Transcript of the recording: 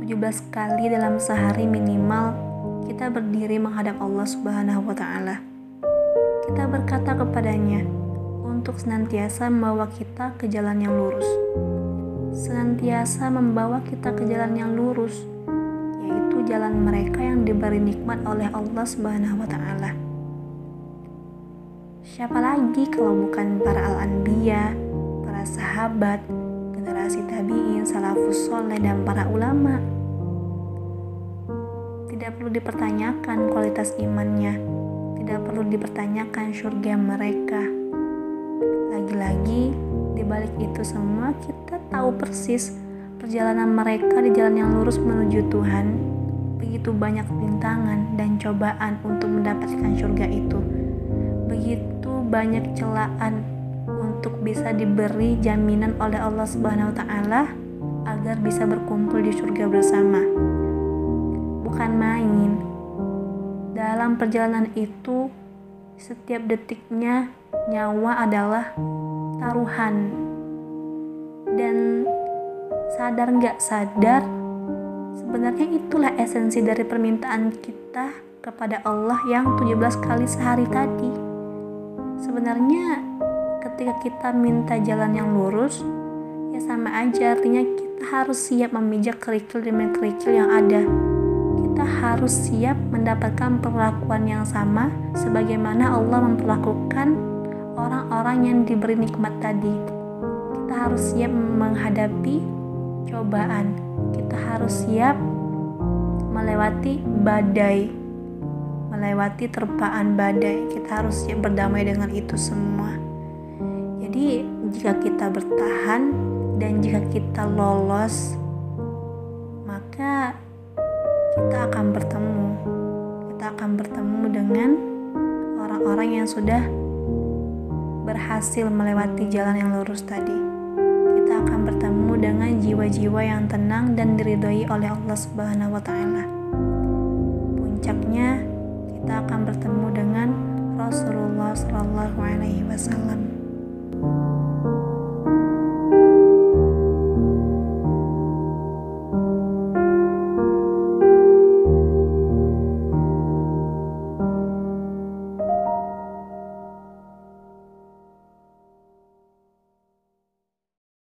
17 kali dalam sehari minimal kita berdiri menghadap Allah Subhanahu wa taala. Kita berkata kepadanya untuk senantiasa membawa kita ke jalan yang lurus. Senantiasa membawa kita ke jalan yang lurus, yaitu jalan mereka yang diberi nikmat oleh Allah Subhanahu wa taala. Siapa lagi kalau bukan para al-anbiya, para sahabat, generasi tabi'in, salafus soleh, dan para ulama. Tidak perlu dipertanyakan kualitas imannya, tidak perlu dipertanyakan surga mereka. Lagi-lagi, di balik itu semua kita tahu persis perjalanan mereka di jalan yang lurus menuju Tuhan. Begitu banyak rintangan dan cobaan untuk mendapatkan surga itu. Begitu banyak celaan untuk bisa diberi jaminan oleh Allah Subhanahu wa taala agar bisa berkumpul di surga bersama. Bukan main. Dalam perjalanan itu setiap detiknya nyawa adalah taruhan. Dan sadar nggak sadar sebenarnya itulah esensi dari permintaan kita kepada Allah yang 17 kali sehari tadi. Sebenarnya ketika kita minta jalan yang lurus ya sama aja artinya kita harus siap memijak kerikil demi kerikil yang ada kita harus siap mendapatkan perlakuan yang sama sebagaimana Allah memperlakukan orang-orang yang diberi nikmat tadi. Kita harus siap menghadapi cobaan. Kita harus siap melewati badai melewati terpaan badai. Kita harus siap berdamai dengan itu semua. Jadi, jika kita bertahan dan jika kita lolos, maka kita akan bertemu. Kita akan bertemu dengan orang-orang yang sudah berhasil melewati jalan yang lurus tadi. Kita akan bertemu dengan jiwa-jiwa yang tenang dan diridhoi oleh Allah Subhanahu wa taala. Puncaknya kita akan bertemu dengan